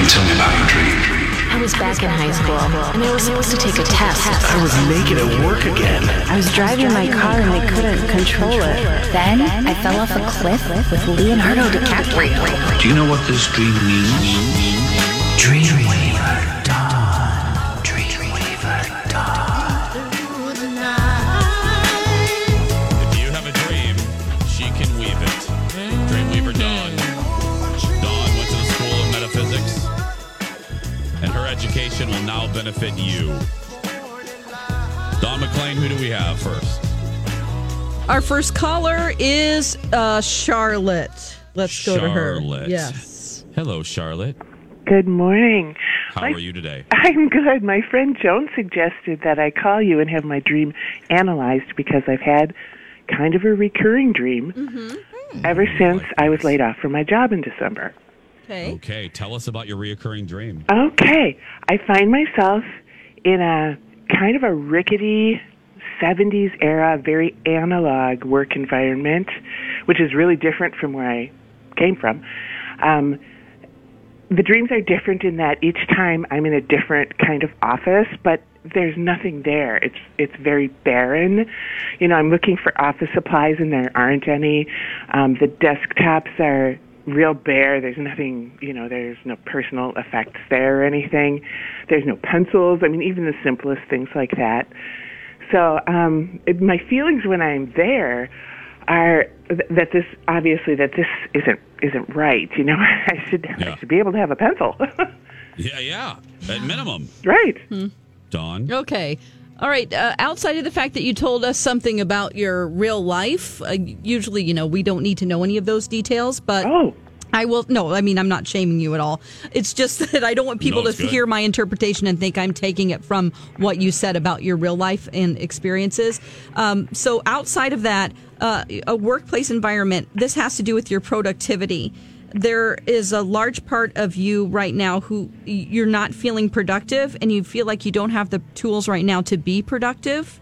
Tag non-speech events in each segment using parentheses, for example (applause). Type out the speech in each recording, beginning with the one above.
Why tell me about your dream? I was back in high school, and I was supposed to take a test. I was naked at work again. I was driving my car and I couldn't control it. Then I fell off a cliff with Leonardo DiCaprio. Do you know what this dream means? Dreamweaver now benefit you. Dawn McLean, who do we have first? Our first caller is uh, Charlotte. Let's go to her. Charlotte. Yes. Hello, Charlotte. Good morning. How My- are you today? (laughs) I'm good. My friend Joan suggested that I call you and have my dream analyzed because I've had kind of a recurring dream Mm-hmm. ever since I was laid off from my job in December. Okay. Okay, tell us about your reoccurring dream. Okay. I find myself in a kind of a rickety 70s era, very analog work environment, which is really different from where I came from. Um, the dreams are different in that each time I'm in a different kind of office, but there's nothing there. It's it's very barren. You know, I'm looking for office supplies and there aren't any. Um, the desktops are real bare. There's nothing. You know, there's no personal effects there or anything. There's no pencils. I mean, even the simplest things like that. So um, it, my feelings when I'm there are th- that this obviously that this isn't isn't right. You know, (laughs) I should Yeah. I should be able to have a pencil. (laughs) Yeah, yeah, at minimum. right. Dawn. Okay. All right. Uh, outside of the fact that you told us something about your real life, uh, usually, you know, we don't need to know any of those details, but. Oh. I will. No, I mean, I'm not shaming you at all. It's just (laughs) that I don't want people No, to good. hear my interpretation and think I'm taking it from what you said about your real life and experiences. Um, so, outside of that, uh, a workplace environment, this has to do with your productivity. There is a large part of you right now who you're not feeling productive and you feel like you don't have the tools right now to be productive.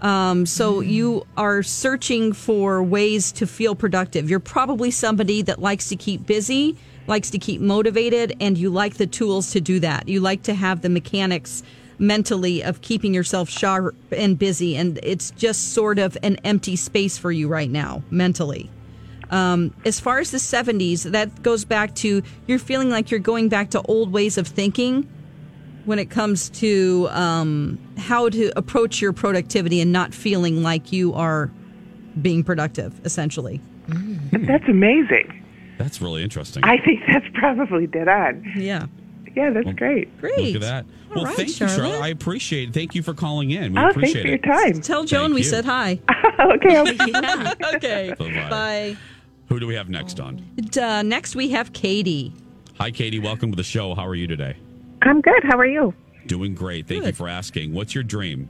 Um, so you are searching for ways to feel productive. You're probably somebody that likes to keep busy, likes to keep motivated, and you like the tools to do that. You like to have the mechanics mentally of keeping yourself sharp and busy, and it's just sort of an empty space for you right now mentally. Um, as far as the 70s, that goes back to you're feeling like you're going back to old ways of thinking when it comes to um, how to approach your productivity and not feeling like you are being productive, essentially. That's amazing. That's really interesting. I think that's probably dead on. Yeah. Yeah, that's great. Great. Look at that. All well, right, thank you, Charlotte. Charlotte. I appreciate it. Thank you for calling in. We Oh, thanks appreciate for your it. time. Tell Joan Thank we you. said hi. (laughs) okay. I'll- (laughs) okay. Bye-bye. Bye. Who do we have next on? Uh, next, we have Katie. Hi, Katie. Welcome to the show. How are you today? I'm good. How are you? Doing great. Thank you for asking. What's your dream?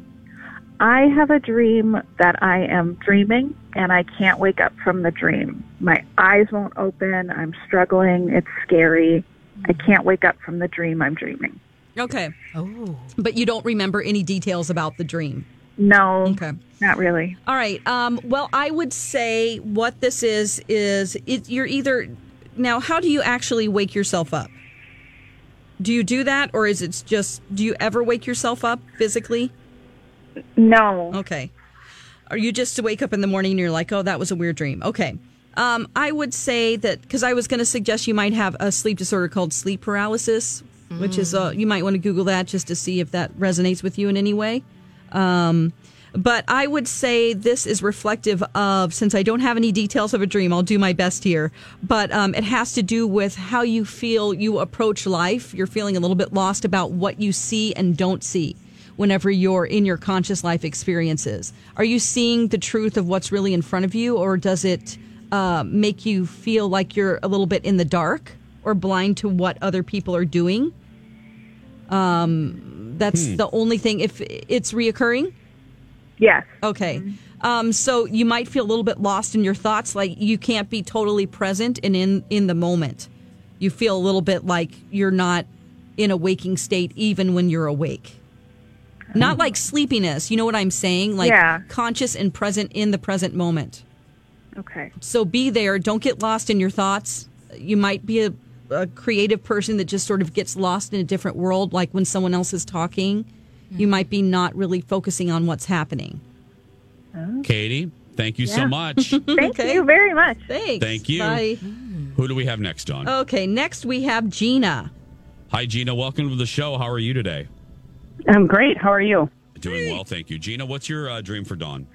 I have a dream that I am dreaming and I can't wake up from the dream. My eyes won't open. I'm struggling. It's scary. I can't wake up from the dream I'm dreaming. Okay. Oh. But you don't remember any details about the dream. No, Okay. not really. All right. Um, well, I would say what this is is it, you're either now. How do you actually wake yourself up? Do you do that, or is it just? Do you ever wake yourself up physically? No. Okay. Are you just to wake up in the morning and you're like, oh, that was a weird dream. Okay. Um, I would say that because I was going to suggest you might have a sleep disorder called sleep paralysis, which is uh, you might want to Google that just to see if that resonates with you in any way. Um, but I would say this is reflective of, since I don't have any details of a dream, I'll do my best here. But um, it has to do with how you feel you approach life. You're feeling a little bit lost about what you see and don't see whenever you're in your conscious life experiences. Are you seeing the truth of what's really in front of you, or does it uh, make you feel like you're a little bit in the dark or blind to what other people are doing? Um, that's Hmm. the only thing. If it's reoccurring, Yes. Okay. Um, so you might feel a little bit lost in your thoughts, like you can't be totally present and in, in the moment. You feel a little bit like you're not in a waking state even when you're awake. Not like sleepiness, you know what I'm saying? Like Yeah. conscious and present in the present moment. Okay. So be there. Don't get lost in your thoughts. You might be a, a creative person that just sort of gets lost in a different world, like when someone else is talking. You might be not really focusing on what's happening. Katie, thank you so much. (laughs) Thank you very much. Thanks. Thank you. Bye. Who do we have next, Dawn? Okay, next we have Gina. Hi, Gina. Welcome to the show. How are you today? I'm great. How are you? Doing well, thank you. Gina, what's your uh, dream for Dawn?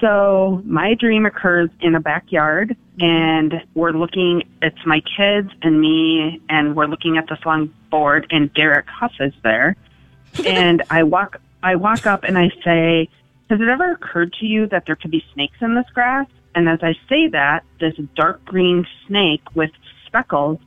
So, my dream occurs in a backyard, and we're looking, it's my kids and me, and we're looking at this long board, and Derek Hough is there. (laughs) and I walk, I walk up and I say, Has it ever occurred to you that there could be snakes in this grass? And as I say that, this dark green snake with speckles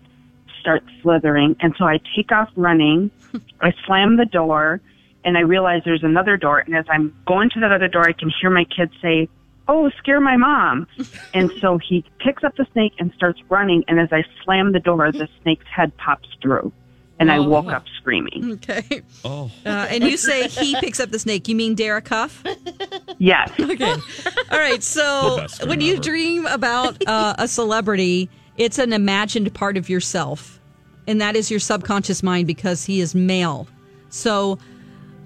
starts slithering. And so I take off running. (laughs) I slam the door and I realize there's another door. And as I'm going to that other door, I can hear my kids say, Oh, scare my mom. (laughs) and so he picks up the snake and starts running. And as I slam the door, the (laughs) snake's head pops through. And I Oh. woke up screaming. Okay. Oh. Uh, and you say he picks up the snake. You mean Derek Hough? Yes. (laughs) Okay. All right. So when you ever. dream about uh, a celebrity, it's an imagined part of yourself, and that is your subconscious mind because he is male. So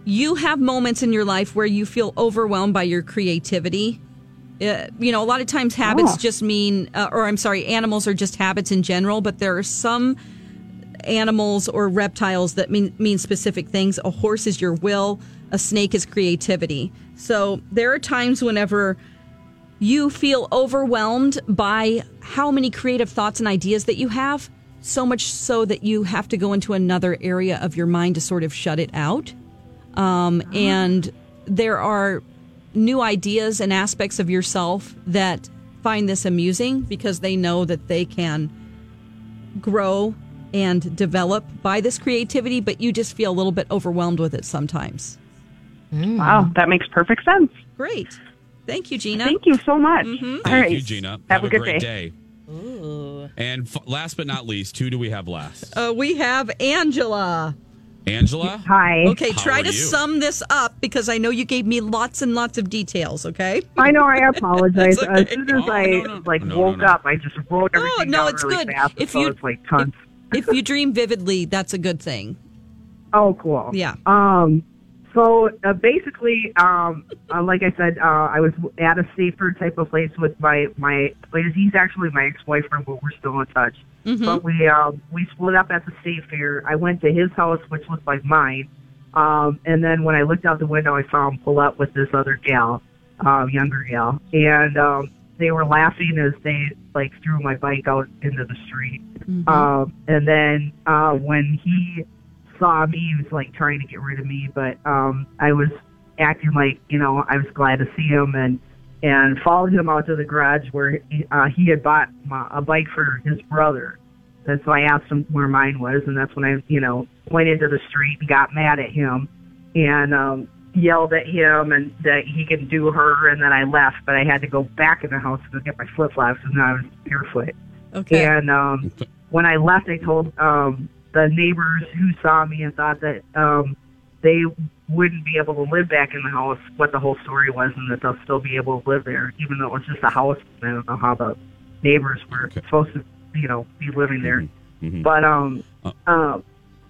you have moments in your life where you feel overwhelmed by your creativity. Uh, you know, a lot of times habits Oh. just mean, uh, or I'm sorry, animals are just habits in general, but there are some animals or reptiles that mean mean specific things. A horse is your will, a snake is creativity. So there are times whenever you feel overwhelmed by how many creative thoughts and ideas that you have, so much so that you have to go into another area of your mind to sort of shut it out. Um, And there are new ideas and aspects of yourself that find this amusing because they know that they can grow and develop by this creativity, but you just feel a little bit overwhelmed with it sometimes. Wow, that makes perfect sense. Great. Thank you, Gina. Thank you so much. Thank All right. you, Gina. Have, a good great day. day. And f- last but not least, who do we have last? Uh, we have Angela. Angela? Hi. Okay, How try to you? sum this up because I know you gave me lots and lots of details, okay? I know. I apologize. (laughs) That's As soon as I like woke up, I just wrote everything Oh, no, down it's really good. fast. If so you- it's like tons. If you dream vividly, that's a good thing. (laughs) Oh, cool. Yeah. Um. So uh, basically, um, uh, like I said, uh, I was at a safer type of place with my my. He's actually my ex boyfriend, but we're still in touch. Mhm. But we um we split up at the state fair. I went to his house, which was like mine. Um, and then when I looked out the window, I saw him pull up with this other gal, um, younger gal, and um, they were laughing as they like threw my bike out into the street. Um, and then uh, when he saw me, he was like trying to get rid of me, but um, I was acting like you know I was glad to see him and and followed him out to the garage where he, uh, he had bought my, a bike for his brother. And so I asked him where mine was, and that's when I you know went into the street and got mad at him and um, yelled at him and that he could do her, and then I left, but I had to go back in the house to get my flip flops, and I was barefoot. Okay. And um, (laughs) when I left, I told um, the neighbors who saw me and thought that um, they wouldn't be able to live back in the house what the whole story was, and that they'll still be able to live there, even though it was just a house. I don't know how the neighbors were supposed to, you know, be living there. Mm-hmm. But um, uh,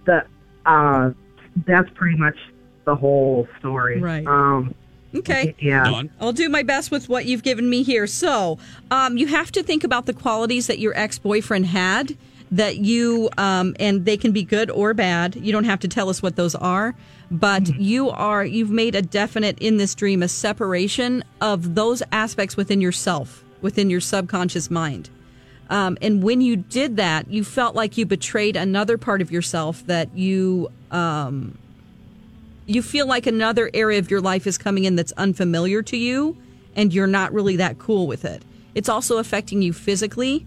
the uh, that's pretty much the whole story. Right. Um, Okay. Yeah. I'll do my best with what you've given me here. So, um, you have to think about the qualities that your ex boyfriend had that you, um, and they can be good or bad. You don't have to tell us what those are, but you are, you've made a definite in this dream a separation of those aspects within yourself, within your subconscious mind. Um, and when you did that, you felt like you betrayed another part of yourself that you, um, you feel like another area of your life is coming in that's unfamiliar to you and you're not really that cool with it. It's also affecting you physically.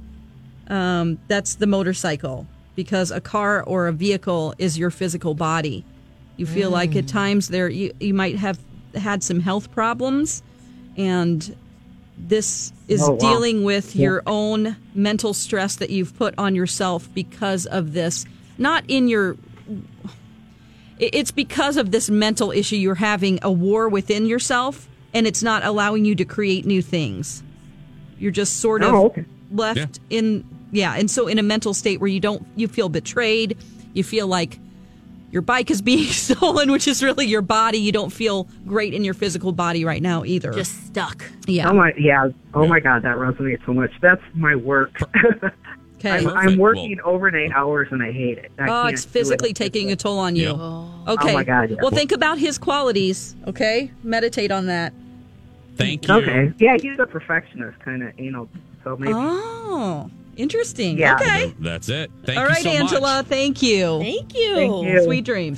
Um, that's the motorcycle because a car or a vehicle is your physical body. You feel like at times there you, you might have had some health problems and this is Oh, wow. dealing with Yeah. your own mental stress that you've put on yourself because of this not in your it's because of this mental issue you're having a war within yourself and it's not allowing you to create new things you're just sort of Oh, okay. left in yeah and so in a mental state where you don't you feel betrayed you feel like your bike is (laughs) being stolen which is really your body you don't feel great in your physical body right now either Just stuck. yeah Oh my, yeah. Oh my God, that resonates so much. That's my work. (laughs) okay I'm, I'm working overnight hours and I hate it. I oh can't it's do it. physically taking a toll on you Yeah. Oh. okay Oh my God, yeah. well think about his qualities okay meditate on that Thank you. Okay. Yeah, he's a perfectionist, kind of anal. So maybe. oh interesting Yeah. okay That's it. Thank all you right so angela thank you Thank you. Thank you. sweet dreams